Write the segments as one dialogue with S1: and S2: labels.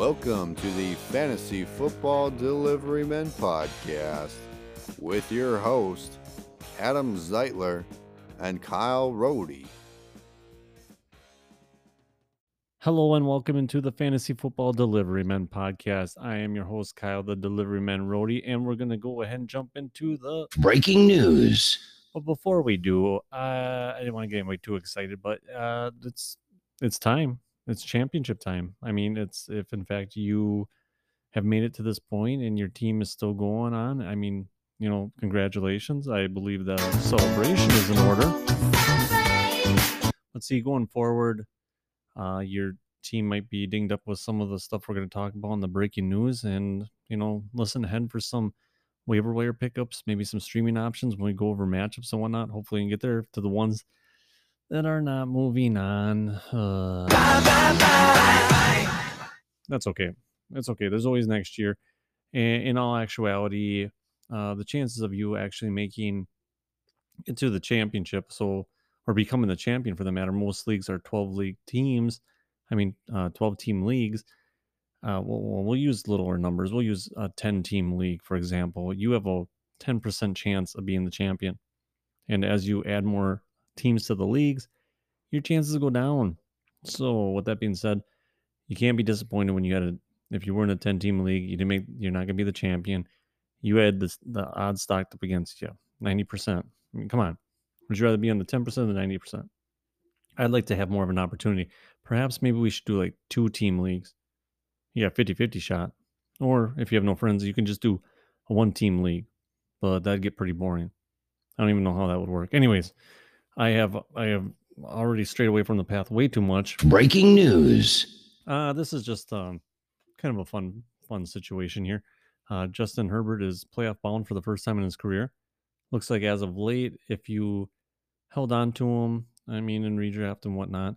S1: Welcome to the Fantasy Football Delivery Men podcast with your host, Adam Zeitler and Kyle Rohde.
S2: Hello and welcome into the Fantasy Football Delivery Men podcast. I am your host, Kyle, the Delivery Man Rohde, and we're going to go ahead and jump into the
S3: breaking news.
S2: But before we do, uh, I didn't want to get anybody too excited, but uh, it's it's time. It's championship time. I mean, it's if in fact you have made it to this point and your team is still going on. I mean, you know, congratulations. I believe the celebration is in order. Let's see, going forward, uh, your team might be dinged up with some of the stuff we're going to talk about in the breaking news, and you know, listen ahead for some waiver wire pickups, maybe some streaming options when we go over matchups and whatnot. Hopefully, you can get there to the ones that are not moving on. Uh, that's okay. That's okay. There's always next year. And in all actuality, uh, the chances of you actually making it to the championship, so or becoming the champion for the matter, most leagues are 12 league teams. I mean, uh, 12 team leagues. Uh, we'll, we'll use littler numbers. We'll use a 10 team league, for example. You have a 10% chance of being the champion. And as you add more teams to the leagues, your chances go down. So, with that being said, you can't be disappointed when you had a if you were in a 10 team league, you didn't make you're not gonna be the champion. You had this the odds stacked up against you. 90%. I mean, come on. Would you rather be on the 10% or the 90%? I'd like to have more of an opportunity. Perhaps maybe we should do like two team leagues. You got 50 50 shot. Or if you have no friends, you can just do a one team league. But that'd get pretty boring. I don't even know how that would work. Anyways, I have I have already strayed away from the path way too much.
S3: Breaking news.
S2: Uh this is just um kind of a fun fun situation here. Uh, Justin Herbert is playoff bound for the first time in his career. Looks like as of late, if you held on to him, I mean, in redraft and whatnot,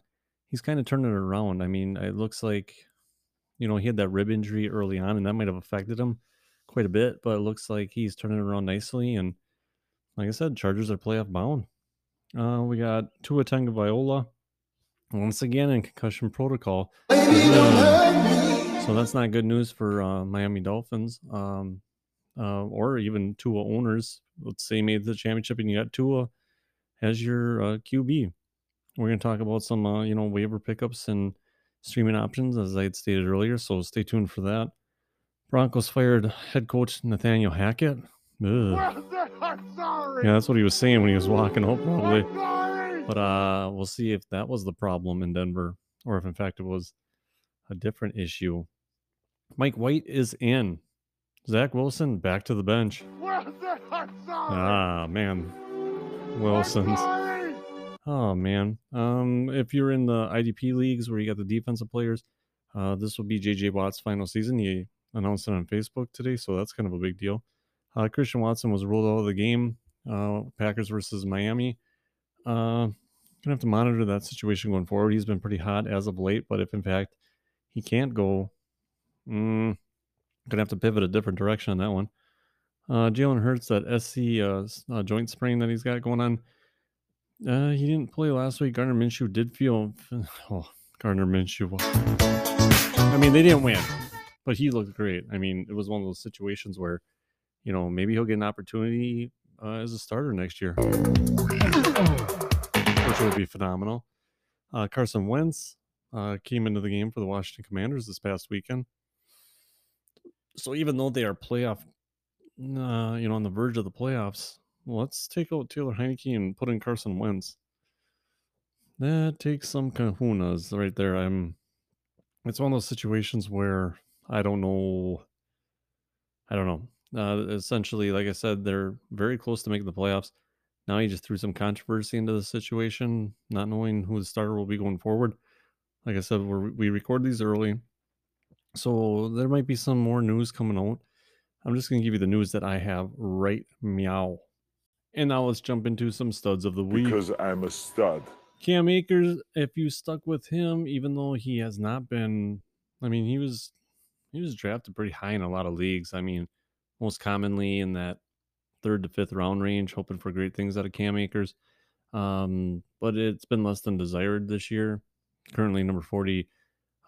S2: he's kind of turning it around. I mean, it looks like, you know, he had that rib injury early on, and that might have affected him quite a bit, but it looks like he's turning it around nicely. And like I said, Chargers are playoff bound. Uh, we got Tua Tagovailoa once again in concussion protocol. So that's not good news for uh, Miami Dolphins um, uh, or even Tua owners. Let's say you made the championship and you got Tua as your uh, QB. We're going to talk about some, uh, you know, waiver pickups and streaming options, as I had stated earlier. So stay tuned for that. Broncos fired head coach Nathaniel Hackett. Yeah, that's what he was saying when he was walking home, probably. But uh, we'll see if that was the problem in Denver, or if in fact it was a different issue. Mike White is in. Zach Wilson back to the bench. Ah man, Wilson's. Oh man. Um, if you're in the IDP leagues where you got the defensive players, uh, this will be JJ Watt's final season. He announced it on Facebook today, so that's kind of a big deal. Uh, Christian Watson was ruled out of the game. Uh, Packers versus Miami. Uh, gonna have to monitor that situation going forward. He's been pretty hot as of late, but if in fact he can't go, mm, gonna have to pivot a different direction on that one. Uh, Jalen Hurts, that SC uh, uh, joint sprain that he's got going on. Uh, he didn't play last week. Gardner Minshew did feel. Oh, Gardner Minshew. I mean, they didn't win, but he looked great. I mean, it was one of those situations where, you know, maybe he'll get an opportunity uh, as a starter next year, which would be phenomenal. Uh, Carson Wentz uh, came into the game for the Washington Commanders this past weekend. So even though they are playoff, uh, you know, on the verge of the playoffs, let's take out Taylor Heinicke and put in Carson Wentz. That takes some kahunas right there. I'm. It's one of those situations where I don't know. I don't know. Uh, essentially, like I said, they're very close to making the playoffs. Now he just threw some controversy into the situation, not knowing who the starter will be going forward. Like I said, we we record these early, so there might be some more news coming out. I'm just going to give you the news that I have right meow. And now let's jump into some studs of the week.
S4: Because I'm a stud.
S2: Cam Akers, if you stuck with him, even though he has not been, I mean, he was he was drafted pretty high in a lot of leagues. I mean, most commonly in that third to fifth round range, hoping for great things out of Cam Akers. Um, but it's been less than desired this year. Currently number 40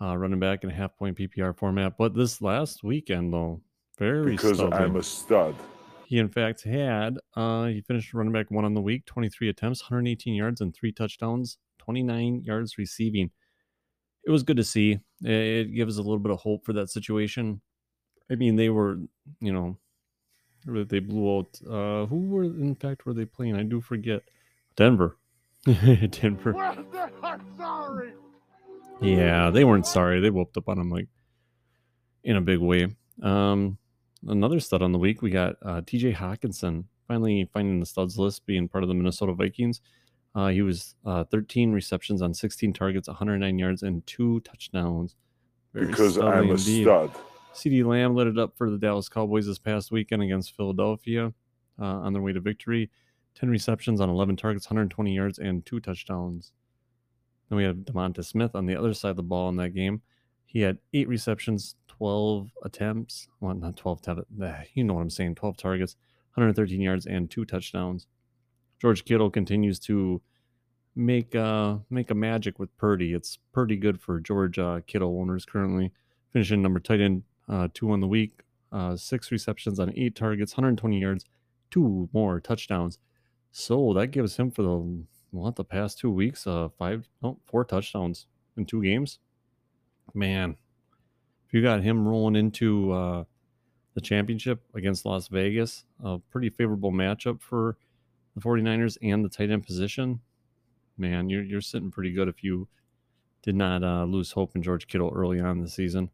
S2: uh, running back in a half point PPR format. But this last weekend, though, very
S4: because
S2: studly.
S4: I'm a stud.
S2: He, in fact, had uh, he finished running back one on the week, 23 attempts, 118 yards, and three touchdowns, 29 yards receiving. It was good to see. It, it gives a little bit of hope for that situation. I mean, they were, you know, they blew out. Uh, who were in fact were they playing? I do forget. Denver. Denver.
S4: Well, sorry.
S2: Yeah, they weren't sorry. They whooped up on them like in a big way. Um, another stud on the week, we got uh, TJ Hockenson finally finding the studs list, being part of the Minnesota Vikings. Uh, he was uh, 13 receptions on 16 targets, 109 yards, and two touchdowns. Very
S4: Because I'm a
S2: indeed.
S4: stud.
S2: CeeDee Lamb lit it up for the Dallas Cowboys this past weekend against Philadelphia uh, on their way to victory. 10 receptions on 11 targets, 120 yards, and two touchdowns. Then we have DeVonta Smith on the other side of the ball in that game. He had eight receptions, 12 attempts. Well, not 12, tar- eh, you know what I'm saying, 12 targets, 113 yards, and two touchdowns. George Kittle continues to make uh make a magic with Purdy. It's pretty good for George uh, Kittle owners currently. Finishing number tight end uh, two on the week, uh, six receptions on eight targets, 120 yards, two more touchdowns. So that gives him for the what the past two weeks, uh, five, no, four touchdowns in two games. Man, if you got him rolling into uh, the championship against Las Vegas, a pretty favorable matchup for the 49ers and the tight end position. Man, you're you're sitting pretty good if you did not uh, lose hope in George Kittle early on the season.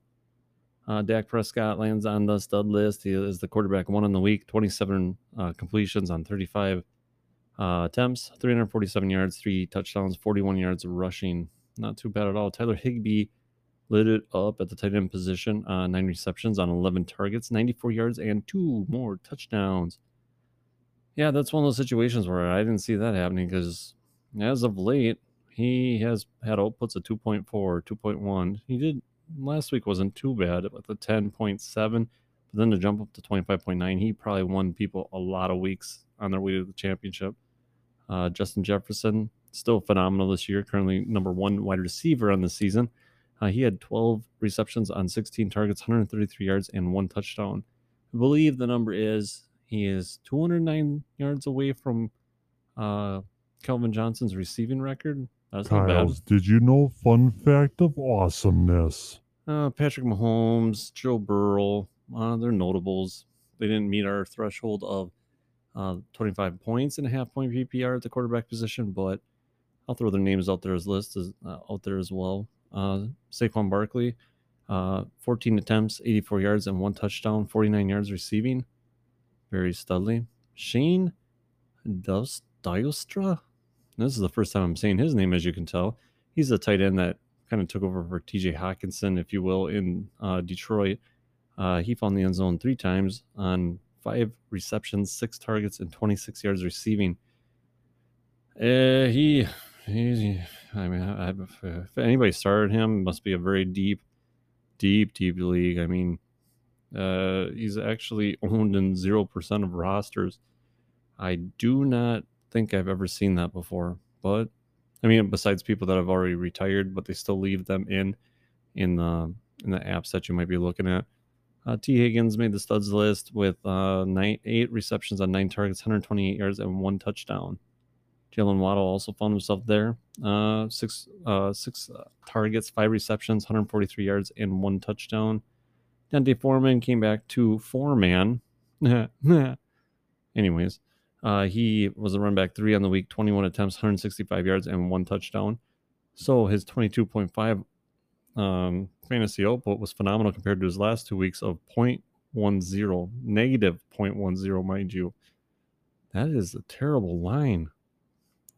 S2: Uh, Dak Prescott lands on the stud list. He is the quarterback one in the week, 27 uh, completions on 35 uh, attempts, 347 yards, three touchdowns, 41 yards rushing. Not too bad at all. Tyler Higbee lit it up at the tight end position, uh, nine receptions on 11 targets, 94 yards, and two more touchdowns. Yeah, that's one of those situations where I didn't see that happening because as of late, he has had outputs of 2.4, 2.1. He did last week wasn't too bad with a 10.7, but then to jump up to 25.9, he probably won people a lot of weeks on their way to the championship. Uh, Justin Jefferson, still phenomenal this year, currently number one wide receiver on the season. Uh, he had 12 receptions on 16 targets, 133 yards, and one touchdown. I believe the number is he is 209 yards away from uh, Calvin Johnson's receiving record. That's not bad.
S5: Kyles, did you know fun fact of awesomeness?
S2: Uh, Patrick Mahomes, Joe Burrow, uh, they're notables. They didn't meet our threshold of uh, 25 points and a half point PPR at the quarterback position, but I'll throw their names out there as list as, uh, out there as well. Uh, Saquon Barkley, uh, 14 attempts, 84 yards, and one touchdown, 49 yards receiving. Very studly. Shane Dust Diostra. This is the first time I'm saying his name, as you can tell. He's the tight end that kind of took over for TJ Hockenson, if you will, in uh, Detroit. Uh, he found the end zone three times on five receptions, six targets, and 26 yards receiving. Uh, he, he, I mean, I, if anybody started him, must be a very deep, deep, deep league. I mean, uh, he's actually owned in 0% of rosters. I do not think I've ever seen that before, but I mean, besides people that have already retired, but they still leave them in in the in the apps that you might be looking at. Uh, Tee Higgins made the studs list with uh, nine, eight receptions on nine targets, 128 yards, and one touchdown. Jaylen Waddle also found himself there. Uh, six uh, six uh, targets, five receptions, 143 yards, and one touchdown. D'Onta Foreman came back to four man. Anyways, uh, he was a run back three on the week, 21 attempts, 165 yards, and one touchdown. So his 22.5 um, fantasy output was phenomenal compared to his last two weeks of 0.10, negative 0.10, mind you. That is a terrible line.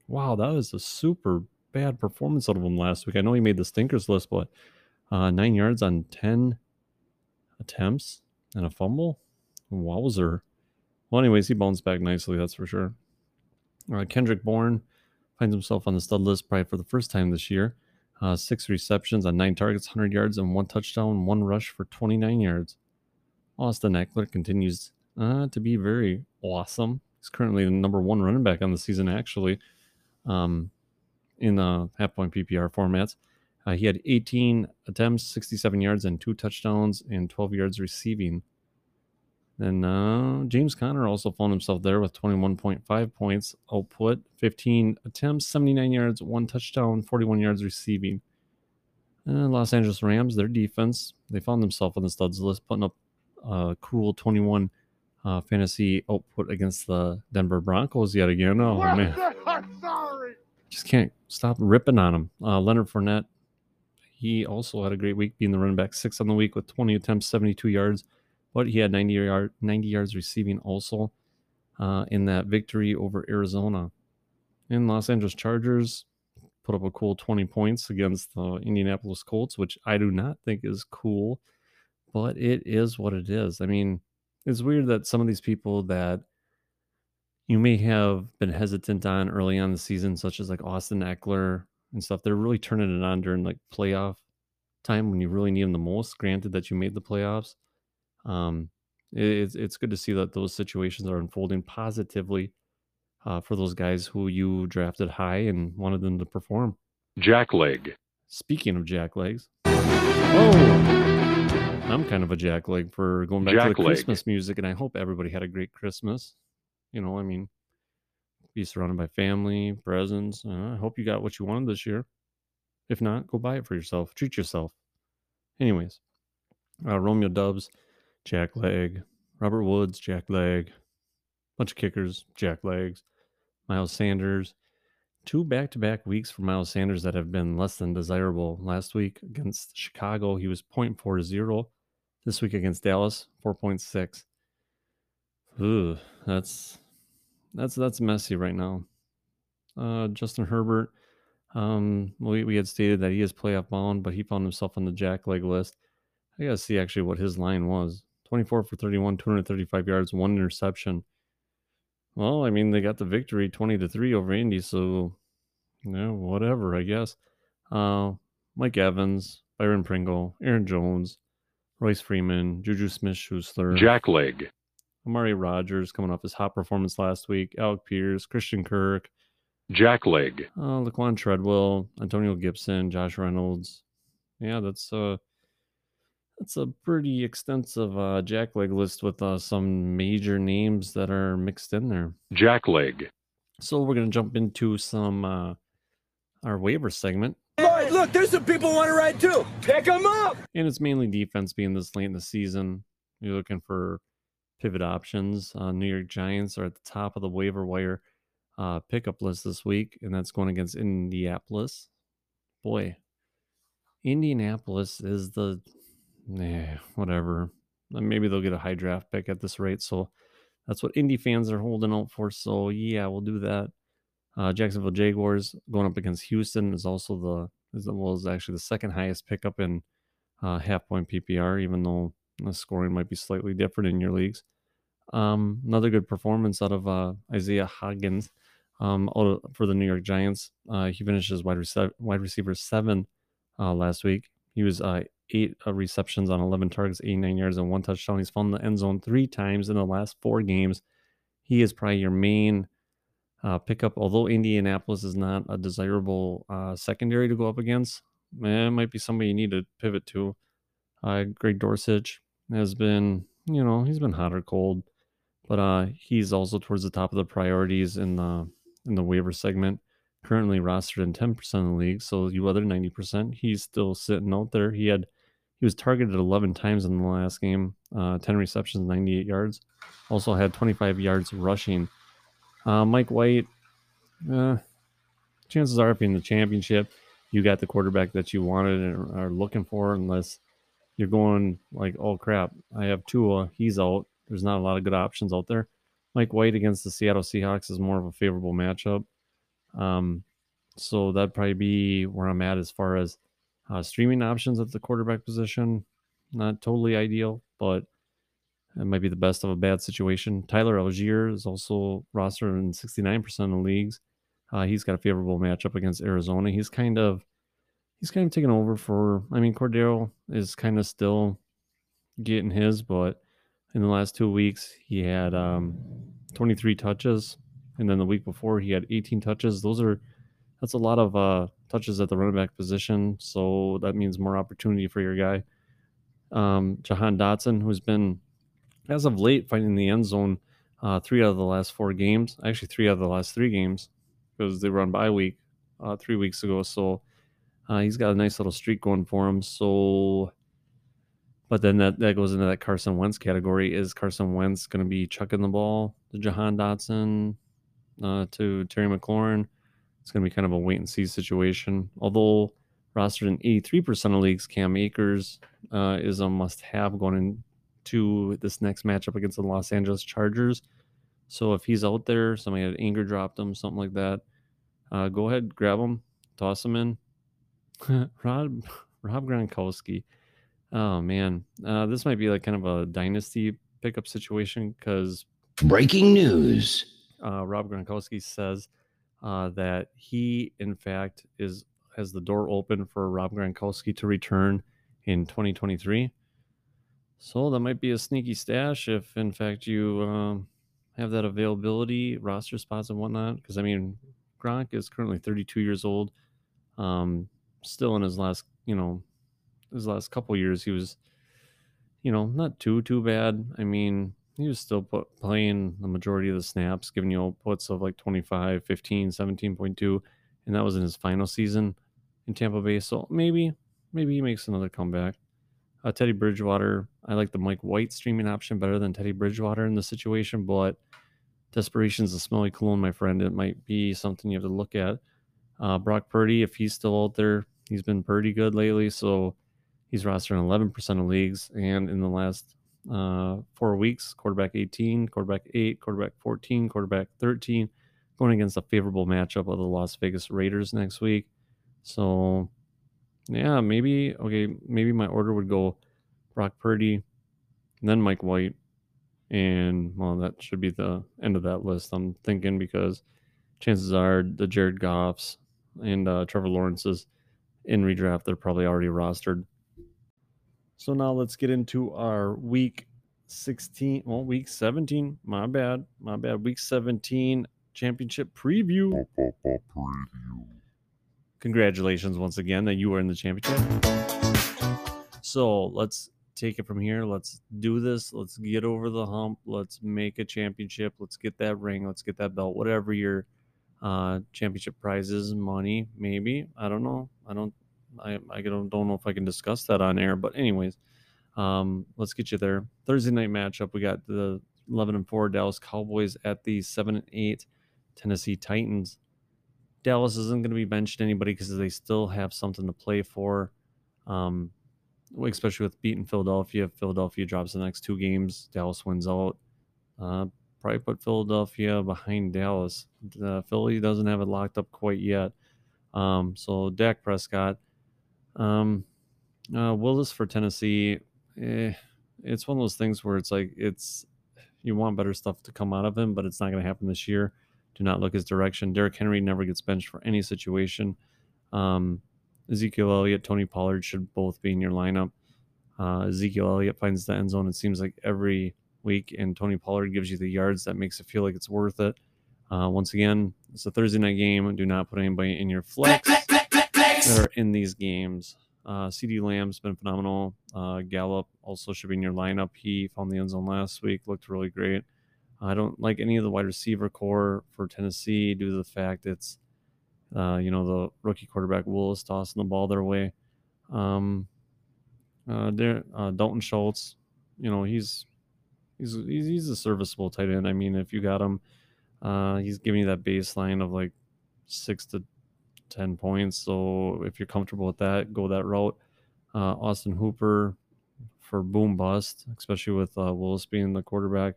S2: Wow, that was a super bad performance out of him last week. I know he made the stinkers list, but uh, nine yards on 10 attempts and a fumble. Wowzer. Well, anyways, he bounced back nicely, that's for sure. Uh, Kendrick Bourne finds himself on the stud list probably for the first time this year. Uh, six receptions on nine targets, 100 yards, and one touchdown, one rush for 29 yards. Austin Ekeler continues uh, to be very awesome. He's currently the number one running back on the season, actually, um, in the half point PPR formats. Uh, he had 18 attempts, 67 yards, and two touchdowns, and 12 yards receiving. Then uh, James Conner also found himself there with 21.5 points output, 15 attempts, 79 yards, one touchdown, 41 yards receiving. And Los Angeles Rams, their defense, they found themselves on the studs list, putting up a cool 21 uh, fantasy output against the Denver Broncos yet again. Oh, man
S4: I'm sorry.
S2: just can't stop ripping on him. Uh, Leonard Fournette, he also had a great week being the running back, six on the week with 20 attempts, 72 yards, but he had 90 yard 90 yards receiving also uh, in that victory over Arizona. In Los Angeles Chargers, put up a cool 20 points against the Indianapolis Colts, which I do not think is cool, but it is what it is. I mean, it's weird that some of these people that you may have been hesitant on early on the season, such as like Austin Ekeler and stuff. They're really turning it on during like playoff time when you really need them the most. Granted that you made the playoffs, um, it- it's it's good to see that those situations are unfolding positively uh, for those guys who you drafted high and wanted them to perform.
S6: Jackleg.
S2: Speaking of jacklegs, oh, I'm kind of a jackleg for going back to the
S6: Jackleg.
S2: Christmas music, and I hope everybody had a great Christmas. You know, I mean, be surrounded by family, presents. Uh, I hope you got what you wanted this year. If not, go buy it for yourself. Treat yourself. Anyways, uh, Romeo Doubs, jackleg. Robert Woods, jackleg. Bunch of kickers, Jack Legs, Miles Sanders, two back to back weeks for Miles Sanders that have been less than desirable. Last week against Chicago, he was 0.40. This week against Dallas, 4.6. Ooh, that's that's that's messy right now. Uh, Justin Herbert, um, we, we had stated that he is playoff bound, but he found himself on the jack leg list. I gotta see actually what his line was 24 for 31, 235 yards, one interception. Well, I mean, they got the victory 20 to 3 over Indy, so yeah, whatever, I guess. Uh, Mike Evans, Byron Pringle, Aaron Jones, Royce Freeman, Juju Smith Schuster,
S6: Jack Leg,
S2: Amari Rodgers coming off his hot performance last week, Alec Pierce, Christian Kirk,
S6: Jackleg.
S2: uh, Laquan Treadwell, Antonio Gibson, Josh Reynolds. Yeah, that's uh that's a pretty extensive uh jackleg list with uh, some major names that are mixed in there.
S6: Jackleg.
S2: So we're gonna jump into some uh our waiver segment.
S7: Boys, look, there's some people want to ride too. Pick them up.
S2: And it's mainly defense being this late in the season. You're looking for pivot options. Uh, New York Giants are at the top of the waiver wire uh, pickup list this week, and that's going against Indianapolis. Boy, Indianapolis is the, yeah, whatever. Uh, Maybe they'll get a high draft pick at this rate. So that's what indie fans are holding out for. So yeah, we'll do that. Uh, Jacksonville Jaguars going up against Houston is also the is the, well is actually the second highest pickup in uh, half point PPR, even though the scoring might be slightly different in your leagues. Um, another good performance out of uh, Isaiah Hodgins um, of- for the New York Giants. Uh, he finished as wide, rece- wide receiver seven uh, last week. He was eight uh, receptions on 11 targets, 89 yards, and one touchdown. He's found the end zone three times in the last four games. He is probably your main uh, pickup. Although Indianapolis is not a desirable uh, secondary to go up against, it might be somebody you need to pivot to. Uh, Greg Dulcich has been, you know, he's been hot or cold, but uh, he's also towards the top of the priorities in the in the waiver segment. Currently rostered in 10% of the league, so you other 90%, he's still sitting out there. He had he was targeted 11 times in the last game, uh, 10 receptions, 98 yards. Also had 25 yards rushing. Uh, Mike White, uh, chances are if you're in the championship, you got the quarterback that you wanted and are looking for, unless you're going like, oh crap, I have Tua, he's out. There's not a lot of good options out there. Mike White against the Seattle Seahawks is more of a favorable matchup. Um, so that'd probably be where I'm at as far as uh, streaming options at the quarterback position. Not totally ideal, but it might be the best of a bad situation. Tyler Allgeier is also rostered in 69% of leagues. Uh, he's got a favorable matchup against Arizona. He's kind of he's kind of taken over for. I mean, Cordarrelle is kind of still getting his, but in the last two weeks he had um, 23 touches, and then the week before he had 18 touches. Those are that's a lot of uh, touches at the running back position, so that means more opportunity for your guy. Um, Jahan Dotson, who's been as of late finding the end zone uh, three out of the last four games, actually three out of the last three games because they run bye week uh, three weeks ago. So uh, he's got a nice little streak going for him. So, but then that, that goes into that Carson Wentz category. Is Carson Wentz going to be chucking the ball to Jahan Dotson, uh, to Terry McLaurin? It's going to be kind of a wait and see situation. Although rostered in 83% of leagues, Cam Akers uh, is a must have going into this next matchup against the Los Angeles Chargers. So if he's out there, somebody had anger dropped him, something like that, uh, go ahead, grab him, toss him in. Rob Rob Gronkowski. Oh man, uh, this might be like kind of a dynasty pickup situation because
S3: Breaking news.
S2: Uh, Rob Gronkowski says uh, that he, in fact, is has the door open for Rob Gronkowski to return in 2023. So that might be a sneaky stash if, in fact, you um, have that availability, roster spots and whatnot. Because I mean, Gronk is currently 32 years old. Um, still in his last, you know, his last couple years, he was, you know, not too too bad. I mean, he was still put, playing the majority of the snaps, giving you outputs of like 25, 15, 17.2, and that was in his final season in Tampa Bay. So maybe, maybe he makes another comeback. Uh, Teddy Bridgewater, I like the Mike White streaming option better than Teddy Bridgewater in the situation, but desperation's a smelly cologne, my friend. It might be something you have to look at. Uh, Brock Purdy, if he's still out there, he's been pretty good lately. So he's rostered in 11% of leagues. And in the last uh, four weeks, quarterback 18, quarterback 8, quarterback 14, quarterback 13, going against a favorable matchup of the Las Vegas Raiders next week. So, yeah, maybe, okay, maybe my order would go Brock Purdy, then Mike White. And, well, that should be the end of that list, I'm thinking, because chances are the Jared Goffs and uh, Trevor Lawrence's in redraft, they're probably already rostered. So now let's get into our week 16, well, week 17. My bad. My bad. Week 17 championship preview. Congratulations once again that you are in the championship. So let's take it from here. Let's do this. Let's get over the hump. Let's make a championship. Let's get that ring. Let's get that belt. Whatever your uh, championship prizes, money, maybe. I don't know. I don't. I, I don't, don't know if I can discuss that on air, but anyways, um, let's get you there. Thursday night matchup, we got the 11 and 4 Dallas Cowboys at the 7 and 8 Tennessee Titans. Dallas isn't going to be benched anybody because they still have something to play for. Um, especially with beating Philadelphia. Philadelphia drops the next two games, Dallas wins out. Uh, probably put Philadelphia behind Dallas. Uh, Philly doesn't have it locked up quite yet. Um, so Dak Prescott, um, uh, Willis for Tennessee. Eh, it's one of those things where it's like it's you want better stuff to come out of him, but it's not going to happen this year. Do not look his direction. Derrick Henry never gets benched for any situation. Um, Ezekiel Elliott, Tony Pollard should both be in your lineup. Uh, Ezekiel Elliott finds the end zone. It seems like every week, and Tony Pollard gives you the yards that makes it feel like it's worth it. Uh, once again, it's a Thursday night game. Do not put anybody in your flex that are in these games. Uh, CeeDee Lamb's been phenomenal. Uh, Gallup also should be in your lineup. He found the end zone last week, looked really great. I don't like any of the wide receiver core for Tennessee due to the fact it's, uh, you know, the rookie quarterback Willis tossing the ball their way. Um, uh, there, uh, Dalton Schultz, you know, he's he's he's he's a serviceable tight end. I mean, if you got him, uh, he's giving you that baseline of like six to ten points. So if you're comfortable with that, go that route. Uh, Austin Hooper for boom bust, especially with uh, Willis being the quarterback.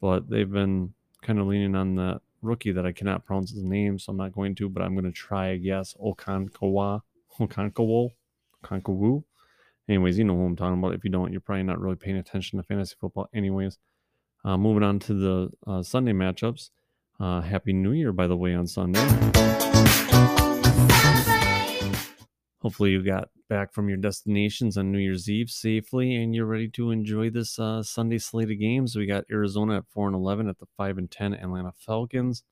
S2: But they've been kind of leaning on that rookie that I cannot pronounce his name, so I'm not going to. But I'm going to try a guess. Okankawa, Okankawo, Okankawu. Anyways, you know who I'm talking about. If you don't, you're probably not really paying attention to fantasy football. Anyways, uh, moving on to the uh, Sunday matchups. Uh, Happy New Year, by the way, on Sunday. Hopefully, you got back from your destinations on New Year's Eve safely, and you're ready to enjoy this uh, Sunday slate of games. We got Arizona at four and eleven at the five and ten Atlanta Falcons.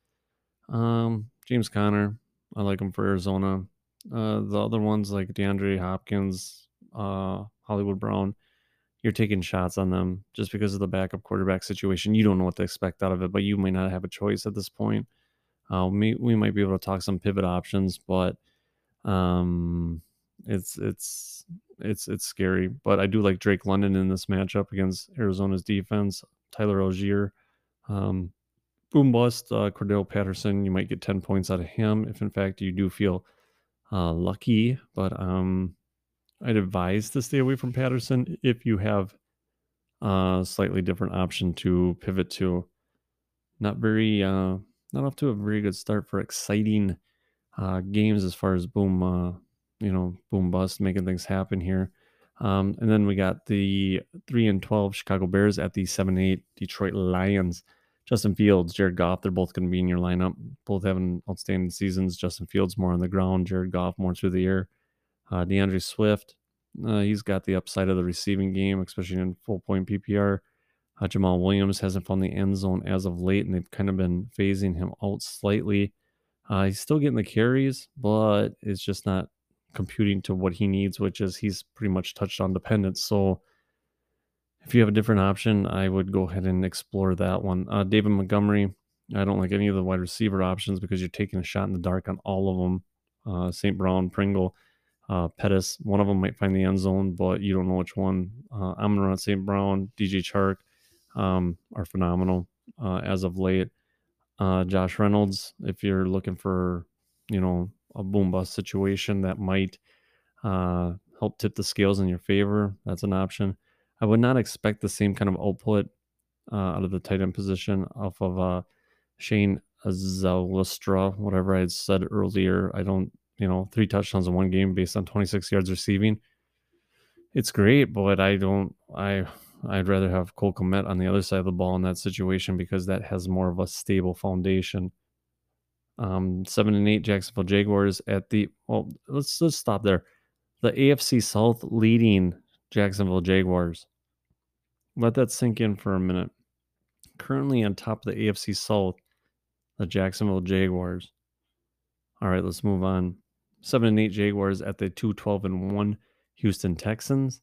S2: Um, James Conner, I like him for Arizona. Uh, the other ones like DeAndre Hopkins, uh, Hollywood Brown, you're taking shots on them just because of the backup quarterback situation. You don't know what to expect out of it, but you may not have a choice at this point. Uh, we, we might be able to talk some pivot options, but um, it's it's it's it's scary. But I do like Drake London in this matchup against Arizona's defense. Tyler Allgeier, um, boom bust. Uh, Cordarrelle Patterson, you might get ten points out of him if in fact you do feel uh, lucky. But um, I'd advise to stay away from Patterson if you have a slightly different option to pivot to. Not very, uh, not off to a very good start for exciting uh, games as far as boom, uh, you know, boom bust making things happen here. Um, and then we got the three and twelve Chicago Bears at the seven eight Detroit Lions. Justin Fields, Jared Goff, they're both going to be in your lineup. Both having outstanding seasons. Justin Fields more on the ground, Jared Goff more through the air. Uh, D'Andre Swift, uh, he's got the upside of the receiving game, especially in full point PPR. Uh, Jamaal Williams hasn't found the end zone as of late, and they've kind of been phasing him out slightly. Uh, he's still getting the carries, but it's just not computing to what he needs, which is he's pretty much touchdown dependent. So if you have a different option, I would go ahead and explore that one. Uh, David Montgomery, I don't like any of the wide receiver options because you're taking a shot in the dark on all of them. Uh, St. Brown, Pringle, uh, Pettis, one of them might find the end zone, but you don't know which one. Uh, I'm going to St. Brown, DJ Chark um, are phenomenal uh, as of late. Uh, Josh Reynolds, if you're looking for, you know, a boom bust situation that might uh, help tip the scales in your favor, that's an option. I would not expect the same kind of output uh, out of the tight end position off of uh, Shane Zalustra, whatever I had said earlier. I don't, you know, three touchdowns in one game based on 26 yards receiving. It's great, but I don't, I, I'd rather have Cole Kmet on the other side of the ball in that situation because that has more of a stable foundation. Um, seven and eight Jacksonville Jaguars at the well, let's let's stop there. The AFC South leading Jacksonville Jaguars. Let that sink in for a minute. Currently on top of the AFC South, the Jacksonville Jaguars. All right, let's move on. Seven and eight Jaguars at the two twelve and one Houston Texans.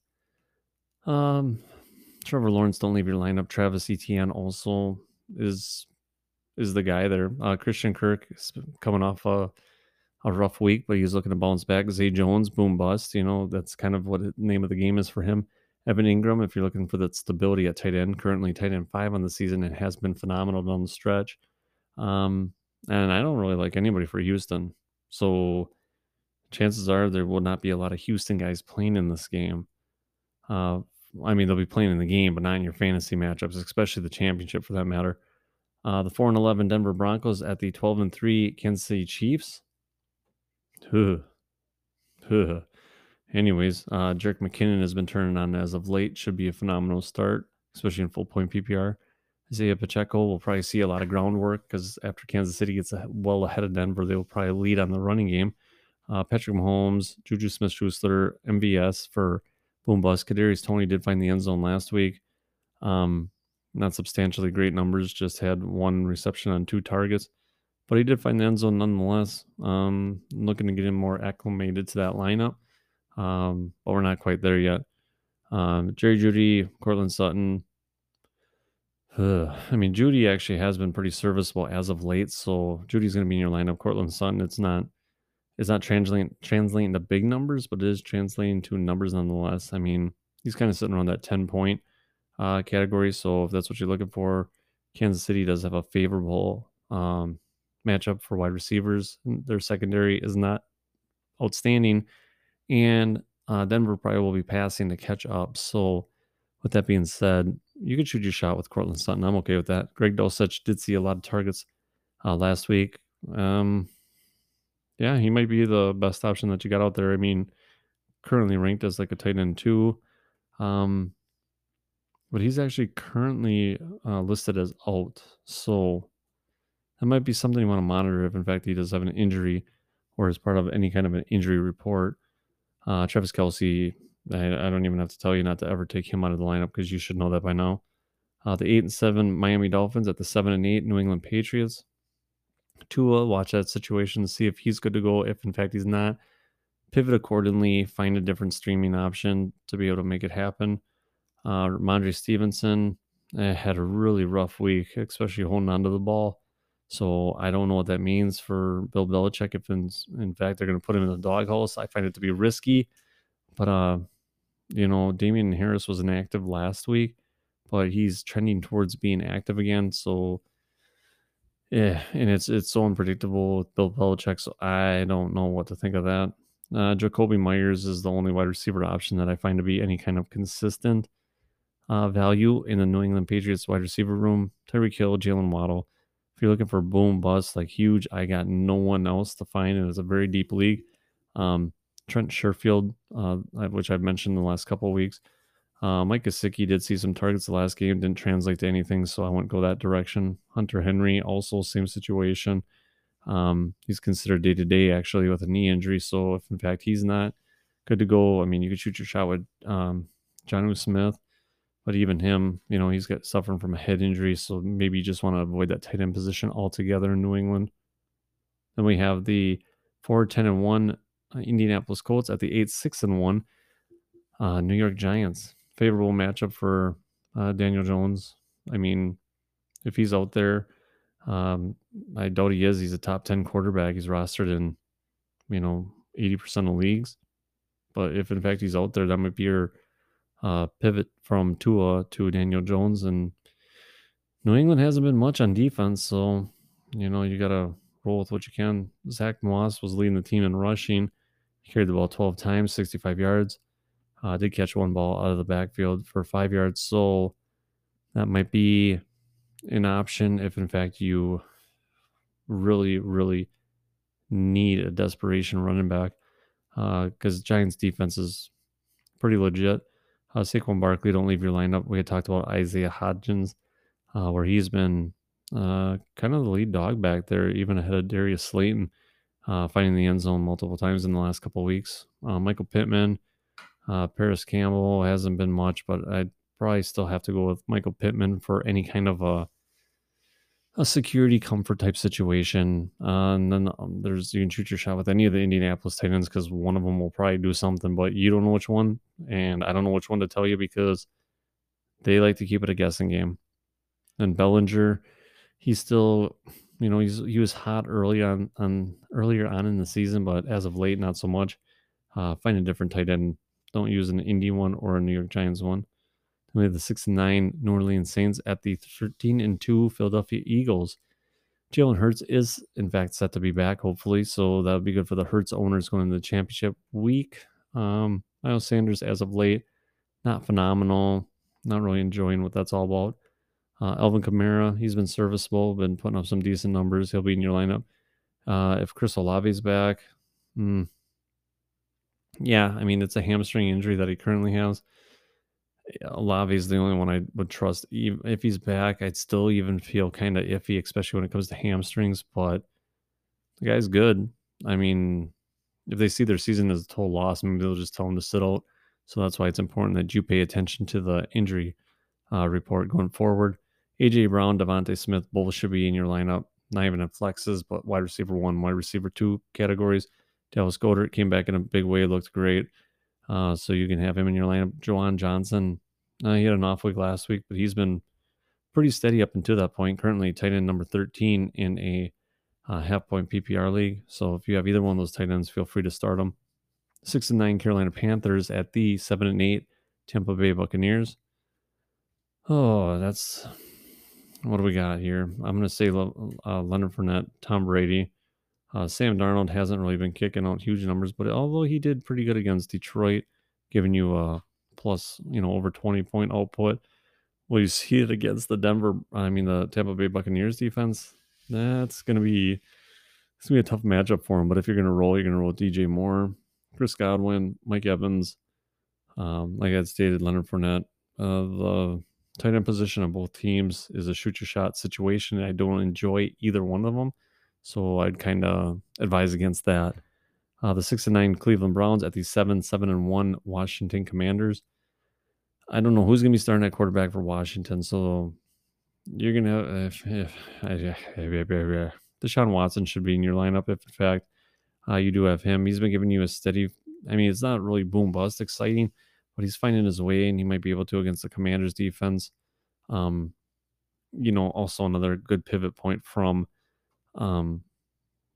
S2: Um, Trevor Lawrence, don't leave your lineup. Travis Etienne also is is the guy there. Uh, Christian Kirk is coming off a a rough week, but he's looking to bounce back. Zay Jones, boom bust. You know that's kind of what the name of the game is for him. Evan Engram, if you're looking for that stability at tight end, currently tight end five on the season, it has been phenomenal down the stretch. Um, and I don't really like anybody for Houston, so chances are there will not be a lot of Houston guys playing in this game. Uh, I mean, they'll be playing in the game, but not in your fantasy matchups, especially the championship for that matter. Uh, the four and eleven Denver Broncos at the twelve and three Kansas City Chiefs. Anyways, uh, Jerick McKinnon has been turning on as of late. Should be a phenomenal start, especially in full point PPR. Isaiah Pacheco will probably see a lot of groundwork because after Kansas City gets well ahead of Denver, they will probably lead on the running game. Uh, Patrick Mahomes, Juju Smith-Schuster, MVS for boom bust. Kadarius Toney did find the end zone last week. Um, not substantially great numbers, just had one reception on two targets, but he did find the end zone nonetheless. Um, looking to get him more acclimated to that lineup, um, but we're not quite there yet. Um, Jerry Jeudy, Courtland Sutton. I mean, Jeudy actually has been pretty serviceable as of late, so Jeudy's going to be in your lineup. Courtland Sutton, it's not, it's not translating translating to big numbers, but it is translating to numbers nonetheless. I mean, he's kind of sitting around that ten point uh, category. So if that's what you're looking for, Kansas City does have a favorable um, matchup for wide receivers. Their secondary is not outstanding, and uh, Denver probably will be passing to catch up. So with that being said, you could shoot your shot with Courtland Sutton. I'm okay with that. Greg Dulcich did see a lot of targets uh, last week. Um, yeah, he might be the best option that you got out there. I mean, currently ranked as like a tight end two. Um, but he's actually currently uh, listed as out. So that might be something you want to monitor if, in fact, he does have an injury or is part of any kind of an injury report. Uh, Travis Kelce, I, I, don't even have to tell you not to ever take him out of the lineup because you should know that by now. Uh, the eight and seven Miami Dolphins at the seven and eight New England Patriots. Tua, watch that situation, see if he's good to go. If in fact he's not, pivot accordingly, find a different streaming option to be able to make it happen. Uh, Rhamondre Stevenson eh, had a really rough week, especially holding onto the ball. So I don't know what that means for Bill Belichick. If in, in fact they're going to put him in the doghouse, I find it to be risky. But uh, you know, Damien Harris was inactive last week, but he's trending towards being active again. So yeah, and it's it's so unpredictable with Bill Belichick. So I don't know what to think of that. Uh, Jakobi Meyers is the only wide receiver option that I find to be any kind of consistent uh, value in the New England Patriots wide receiver room. Tyreek Hill, Jaylen Waddle. If you're looking for boom bust, like huge, I got no one else to find. It is a very deep league. Um, Trent Sherfield, uh, which I've mentioned in the last couple of weeks. Uh, Mike Gesicki did see some targets the last game, didn't translate to anything, so I wouldn't go that direction. Hunter Henry, also same situation. Um, he's considered day to day actually with a knee injury, so if in fact he's not good to go, I mean you could shoot your shot with um, Jonnu Smith, but even him, you know, he's got suffering from a head injury, so maybe you just want to avoid that tight end position altogether in New England. Then we have the 4 10 and 1 uh, Indianapolis Colts at the 8 6 and 1 uh, New York Giants. Favorable matchup for uh, Daniel Jones. I mean, if he's out there, um, I doubt he is. He's a top 10 quarterback. He's rostered in, you know, 80% of leagues. But if in fact he's out there, that might be your uh, pivot from Tua to Daniel Jones. And New England hasn't been much on defense. So, you know, you got to roll with what you can. Zack Moss was leading the team in rushing. He carried the ball 12 times, 65 yards. Uh, did catch one ball out of the backfield for five yards. So that might be an option if, in fact, you really, really need a desperation running back. Because uh, Giants defense is pretty legit. Uh, Saquon Barkley, don't leave your lineup. We had talked about Isaiah Hodgins, uh, where he's been uh, kind of the lead dog back there, even ahead of Darius Slayton, uh, finding the end zone multiple times in the last couple weeks. Uh, Michael Pittman, uh, Parris Campbell hasn't been much, but I'd probably still have to go with Michael Pittman for any kind of a a security comfort type situation. Uh, and then um, there's you can shoot your shot with any of the Indianapolis Titans because one of them will probably do something, but you don't know which one, and I don't know which one to tell you because they like to keep it a guessing game. And Bellinger, he's still, you know, he's he was hot early on on earlier on in the season, but as of late, not so much. Uh, find a different tight end. Don't use an Indy one or a New York Giants one. We have the six and nine New Orleans Saints at the thirteen and two Philadelphia Eagles. Jalen Hurts is in fact set to be back, hopefully, so that would be good for the Hurts owners going into the championship week. Um, Miles Sanders, as of late, not phenomenal. Not really enjoying what that's all about. Uh, Alvin Kamara, he's been serviceable, been putting up some decent numbers. He'll be in your lineup. Uh, if Chris Olave's back, hmm, yeah, I mean it's a hamstring injury that he currently has. Olave is the only one I would trust. If he's back, I'd still even feel kind of iffy, especially when it comes to hamstrings. But the guy's good. I mean, if they see their season as a total loss, maybe they'll just tell him to sit out. So that's why it's important that you pay attention to the injury uh, report going forward. AJ Brown, DeVonta Smith, both should be in your lineup. Not even in flexes, but wide receiver one, wide receiver two categories. Dallas Goedert came back in a big way, looked great. Uh, so you can have him in your lineup. Juwan Johnson, uh, he had an off week last week, but he's been pretty steady up until that point. Currently, tight end number 13 in a uh, half point PPR league. So if you have either one of those tight ends, feel free to start them. Six and nine Carolina Panthers at the seven and eight Tampa Bay Buccaneers. Oh, that's what do we got here? I'm going to say uh, Leonard Fournette, Tom Brady. Uh, Sam Darnold hasn't really been kicking out huge numbers, but although he did pretty good against Detroit, giving you a plus, you know, over 20 point output, well, you see it against the Denver, I mean, the Tampa Bay Buccaneers defense. That's going to be it's gonna be a tough matchup for him. But if you're going to roll, you're going to roll DJ Moore, Chris Godwin, Mike Evans, um, like I stated, Leonard Fournette. Uh, the tight end position of both teams is a shoot your shot situation. I don't enjoy either one of them. So I'd kind of advise against that. Uh, the six and nine Cleveland Browns at the seven, seven and one Washington Commanders. I don't know who's going to be starting at quarterback for Washington. So you're going to have if, if, Deshaun Watson should be in your lineup if in fact uh, you do have him. He's been giving you a steady I mean, it's not really boom bust exciting, but he's finding his way and he might be able to against the Commanders defense. Um, you know, also another good pivot point from um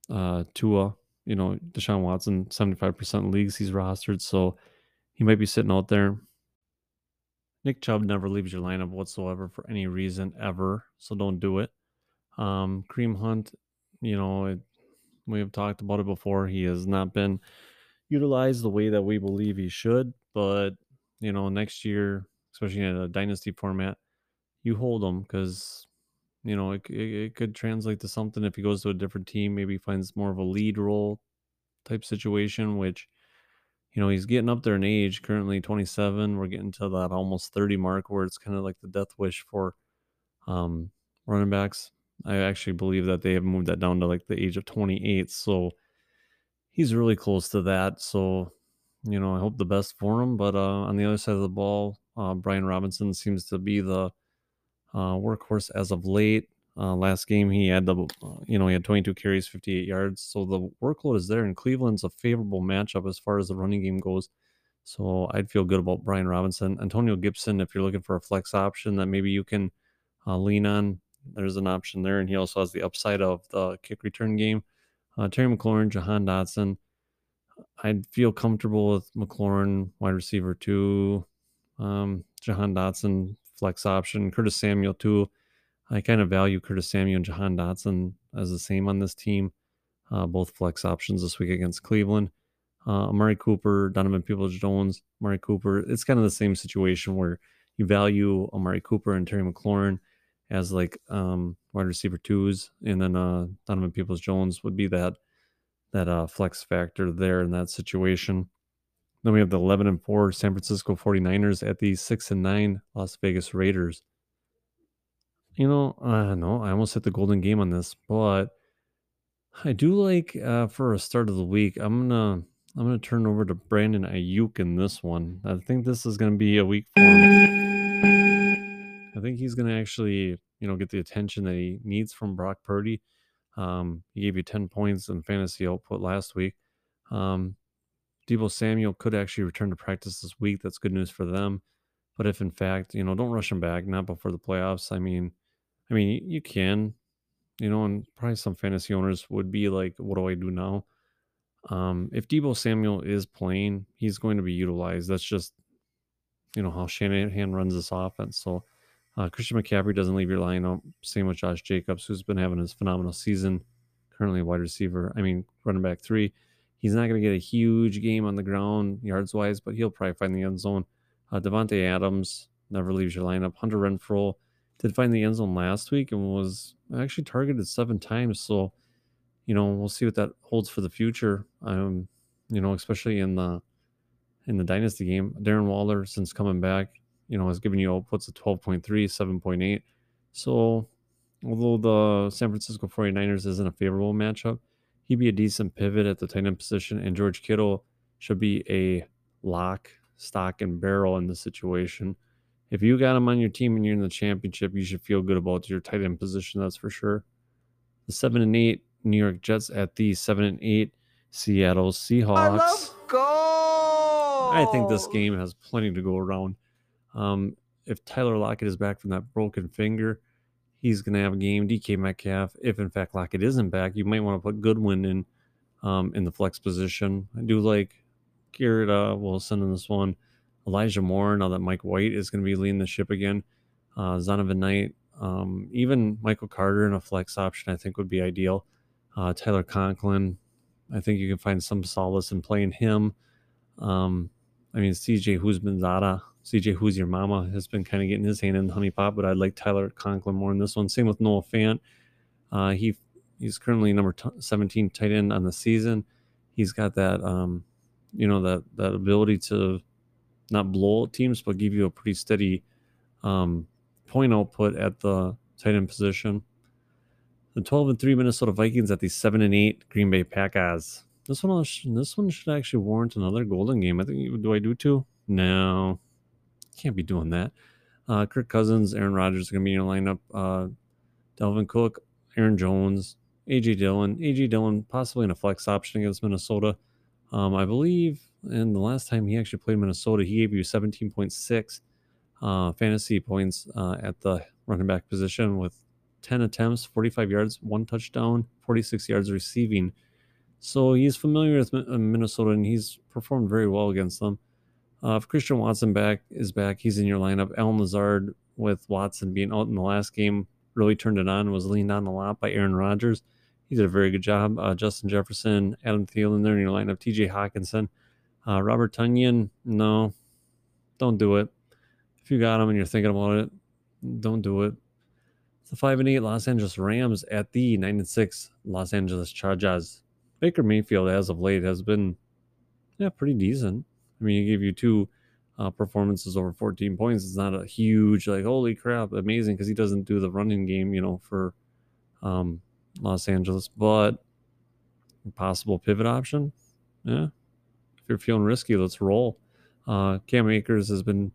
S2: uh Tua, you know, Deshaun Watson, 75% leagues he's rostered, so he might be sitting out there. Nick Chubb never leaves your lineup whatsoever for any reason ever, so don't do it. Um, Kareem Hunt, you know, it, we have talked about it before. He has not been utilized the way that we believe he should, but you know, next year, especially in a dynasty format, you hold him because you know it, it, it could translate to something if he goes to a different team. Maybe finds more of a lead role type situation, which you know he's getting up there in age. Currently 27. We're getting to that almost 30 mark where it's kind of like the death wish for um, running backs. I actually believe that they have moved that down to like the age of 28. So he's really close to that. So, you know, I hope the best for him. But uh, on the other side of the ball, uh, Brian Robinson seems to be the uh, workhorse as of late. Uh, last game, he had the, uh, you know, he had 22 carries, 58 yards. So the workload is there, and Cleveland's a favorable matchup as far as the running game goes. So I'd feel good about Brian Robinson. Antonio Gibson, if you're looking for a flex option that maybe you can uh, lean on, there's an option there. And he also has the upside of the kick return game. Uh, Terry McLaurin, Jahan Dotson. I'd feel comfortable with McLaurin, wide receiver two. Um, Jahan Dotson, flex option. Curtis Samuel, too. I kind of value Curtis Samuel and Jahan Dotson as the same on this team. Uh, both flex options this week against Cleveland. Uh, Amari Cooper, Donovan Peoples Jones, Amari Cooper. It's kind of the same situation where you value Amari Cooper and Terry McLaurin as like um, wide receiver twos, and then uh, Donovan Peoples Jones would be that that uh, flex factor there in that situation. Then we have the 11 and 4 San Francisco 49ers at the 6 and 9 Las Vegas Raiders. You know, I know I almost hit the golden game on this, but I do like uh, for a start of the week. I'm gonna I'm gonna turn over to Brandon Aiyuk in this one. I think this is gonna be a week for him. I think he's gonna actually you know get the attention that he needs from Brock Purdy. Um, he gave you 10 points in fantasy output last week. Um, Deebo Samuel could actually return to practice this week. That's good news for them. But if in fact, you know, don't rush him back, not before the playoffs. I mean, I mean, you can, you know, and probably some fantasy owners would be like, what do I do now? Um, if Deebo Samuel is playing, he's going to be utilized. That's just, you know, how Shanahan runs this offense. So uh, Christian McCaffrey doesn't leave your lineup. Same with Josh Jacobs, who's been having his phenomenal season. Currently wide receiver, I mean, running back three. He's not going to get a huge game on the ground yards wise, but he'll probably find the end zone. Uh, Davante Adams never leaves your lineup. Hunter Renfrow did find the end zone last week and was actually targeted seven times. So, you know, we'll see what that holds for the future. Um, you know, especially in the in the dynasty game. Darren Waller, since coming back, you know, has given you outputs of 12.3, 7.8. So, although the San Francisco 49ers isn't a favorable matchup, he'd be a decent pivot at the tight end position, and George Kittle should be a lock, stock, and barrel in the situation. If you got him on your team and you're in the championship, you should feel good about your tight end position. That's for sure. The seven and eight New York Jets at the seven and eight Seattle Seahawks.
S7: Go!
S2: I think this game has plenty to go around. Um, if Tyler Lockett is back from that broken finger, he's going to have a game. DK Metcalf, if in fact Lockett isn't back, you might want to put Goodwin in um, in the flex position. I do like Garrett uh, Wilson in this one. Elijah Moore, now that Mike White is going to be leading the ship again. Uh, Zonovan Knight, um, even Michael Carter in a flex option, I think would be ideal. Uh, Tyler Conklin, I think you can find some solace in playing him. Um, I mean, CJ Huzmanzada, CJ Who's Your Mama has been kind of getting his hand in the honey pot, but I'd like Tyler Conklin more in this one. Same with Noah Fant. Uh, he he's currently number t- 17 tight end on the season. He's got that um, you know that that ability to not blow teams, but give you a pretty steady um, point output at the tight end position. The 12 and 3 Minnesota Vikings at the 7 and 8 Green Bay Packers. This one, this one should actually warrant another golden game. I think. Do I do two? No, can't be doing that. Uh, Kirk Cousins, Aaron Rodgers are going to be in your lineup. Uh, Dalvin Cook, Aaron Jones, AJ Dillon, AJ Dillon possibly in a flex option against Minnesota. Um, I believe in the last time he actually played Minnesota, he gave you 17.6 uh, fantasy points uh, at the running back position with 10 attempts, 45 yards, one touchdown, 46 yards receiving. So he's familiar with uh, Minnesota and he's performed very well against them. Uh, if Christian Watson back is back, he's in your lineup. Allen Lazard with Watson being out in the last game really turned it on. Was leaned on a lot by Aaron Rodgers. He did a very good job. Uh, Justin Jefferson, Adam Thielen there in your lineup. T.J. Hockenson, uh, Robert Tonyan. No, don't do it. If you got him and you're thinking about it, don't do it. The five and eight Los Angeles Rams at the nine and six Los Angeles Chargers. Baker Mayfield, as of late, has been yeah pretty decent. I mean, he gave you two uh, performances over 14 points. It's not a huge like holy crap, amazing because he doesn't do the running game, you know, for um, Los Angeles, but possible pivot option. Yeah, if you're feeling risky, let's roll. Uh, Cam Akers has been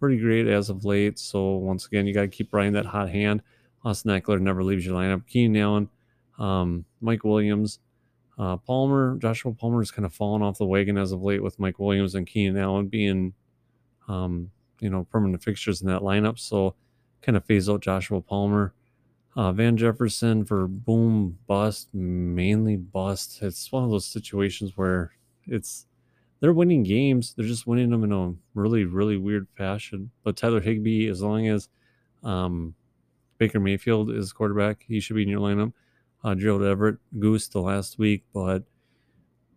S2: pretty great as of late. So once again, you got to keep riding that hot hand. Austin Ekeler never leaves your lineup. Keenan Allen, um, Mike Williams, uh, Palmer, Joshua Palmer has kind of fallen off the wagon as of late with Mike Williams and Keenan Allen being, um, you know, permanent fixtures in that lineup. So kind of phase out Joshua Palmer. Uh, Van Jefferson for boom bust, mainly bust. It's one of those situations where it's they're winning games. They're just winning them in a really, really weird fashion. But Tyler Higbee, as long as um, Baker Mayfield is quarterback. He should be in your lineup. Uh, Gerald Everett goose the last week, but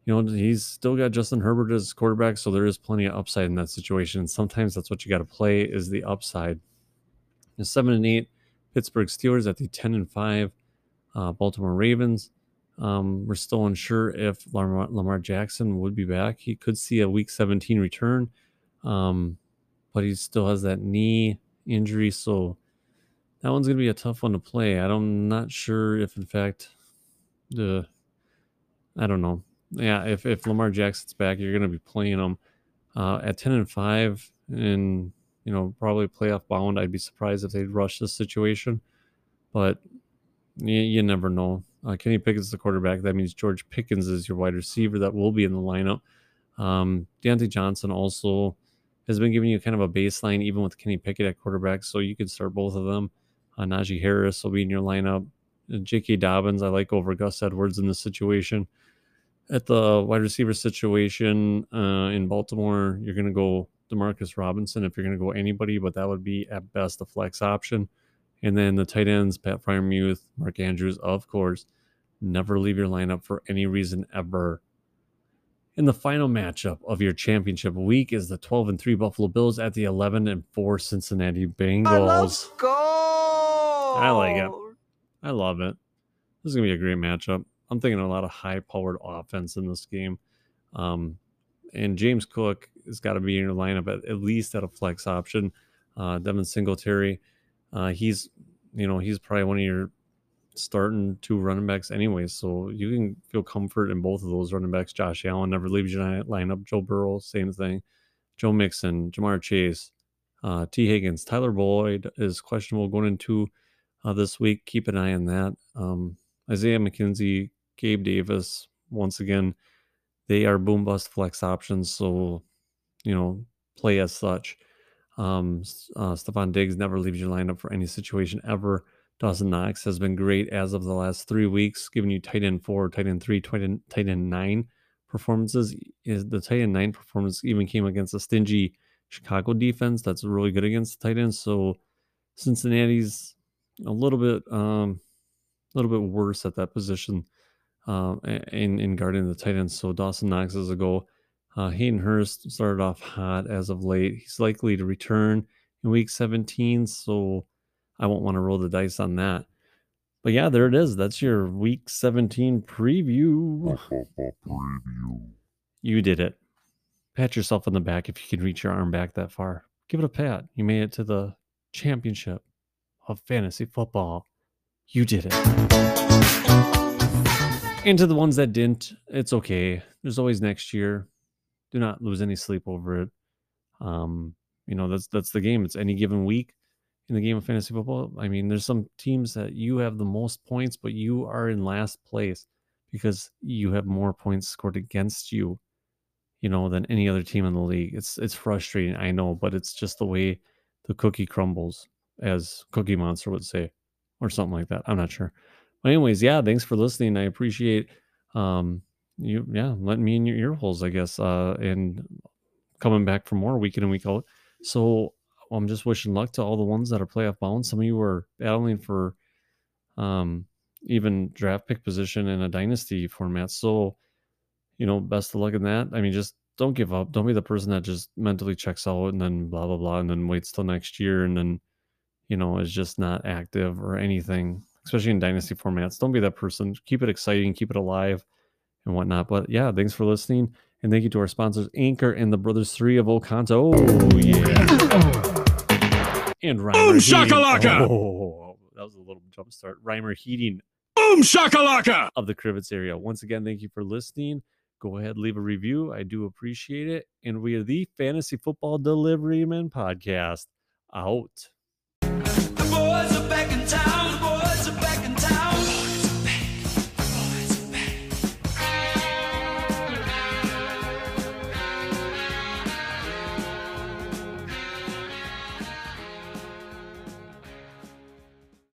S2: you know he's still got Justin Herbert as quarterback, so there is plenty of upside in that situation. Sometimes that's what you got to play is the upside. The seven and eight Pittsburgh Steelers at the ten and five uh, Baltimore Ravens. Um, we're still unsure if Lamar, Lamar, Jackson would be back. He could see a Week 17 return, um, but he still has that knee injury, so that one's gonna be a tough one to play. I'm not sure if, in fact, the I don't know. Yeah, if if Lamar Jackson's back, you're gonna be playing him uh, at ten and five, and you know probably playoff bound. I'd be surprised if they'd rush this situation, but you, you never know. Uh, Kenny Pickett's the quarterback. That means George Pickens is your wide receiver that will be in the lineup. Um, Diontae Johnson also has been giving you kind of a baseline, even with Kenny Pickett at quarterback. So you could start both of them. Uh, Najee Harris will be in your lineup. J.K. Dobbins, I like over Gus Edwards in this situation. At the wide receiver situation uh, in Baltimore, you're going to go Demarcus Robinson if you're going to go anybody, but that would be at best a flex option. And then the tight ends, Pat Freiermuth, Mark Andrews, of course. Never leave your lineup for any reason ever. In the final matchup of your championship week is the 12 and 3 Buffalo Bills at the 11 and 4 Cincinnati Bengals.
S8: Let's go.
S2: I like it. I love it. This is gonna be a great matchup. I'm thinking a lot of high-powered offense in this game. Um, and James Cook has got to be in your lineup at, at least at a flex option. Uh, Devin Singletary, uh, he's you know he's probably one of your starting two running backs anyway. So you can feel comfort in both of those running backs. Josh Allen never leaves your lineup. Joe Burrow, same thing. Joe Mixon, Ja'Marr Chase, uh, Tee Higgins, Tyler Boyd is questionable going into uh, this week. Keep an eye on that. Um, Isaiah McKenzie, Gabe Davis, once again, they are boom bust flex options. So, you know, play as such. Um, uh, Stefon Diggs never leaves your lineup for any situation ever. Dawson Knox has been great as of the last three weeks, giving you tight end four, tight end three, tight end, tight end nine performances. Is the tight end nine performance even came against a stingy Chicago defense that's really good against tight ends. So Cincinnati's a little bit, um, a little bit worse at that position uh, in in guarding the tight ends. So Dawson Knox is a go. Uh, Hayden Hurst started off hot as of late. He's likely to return in week 17. So I won't want to roll the dice on that. But yeah, there it is. That's your week 17 preview.
S5: preview.
S2: You did it. Pat yourself on the back if you can reach your arm back that far. Give it a pat. You made it to the championship of fantasy football. You did it. And to the ones that didn't, it's okay. There's always next year. Do not lose any sleep over it. Um, you know, that's that's the game. It's any given week in the game of fantasy football. I mean, there's some teams that you have the most points, but you are in last place because you have more points scored against you you know, than any other team in the league. It's it's frustrating, I know, but it's just the way the cookie crumbles, as Cookie Monster would say, or something like that. I'm not sure. But anyways, yeah, thanks for listening. I appreciate um you yeah, letting me in your ear holes, I guess. Uh and coming back for more week in and week out. So I'm just wishing luck to all the ones that are playoff bound. Some of you are battling for um even draft pick position in a dynasty format. So, you know, best of luck in that. I mean, just don't give up. Don't be the person that just mentally checks out and then blah blah blah and then waits till next year and then, you know, is just not active or anything, especially in dynasty formats. Don't be that person. Keep it exciting, keep it alive and whatnot. But yeah, thanks for listening. And thank you to our sponsors, Anchor and the Brothers Three of Oconto. Oh, yeah. And Reimer.
S7: Boom
S2: Heating.
S7: shakalaka!
S2: Oh, that was a little jump start. Reimer Heating
S7: Boom shakalaka!
S2: of the Crivitz area. Once again, thank you for listening. Go ahead, leave a review. I do appreciate it. And we are the Fantasy Football Delivery Men podcast. Out.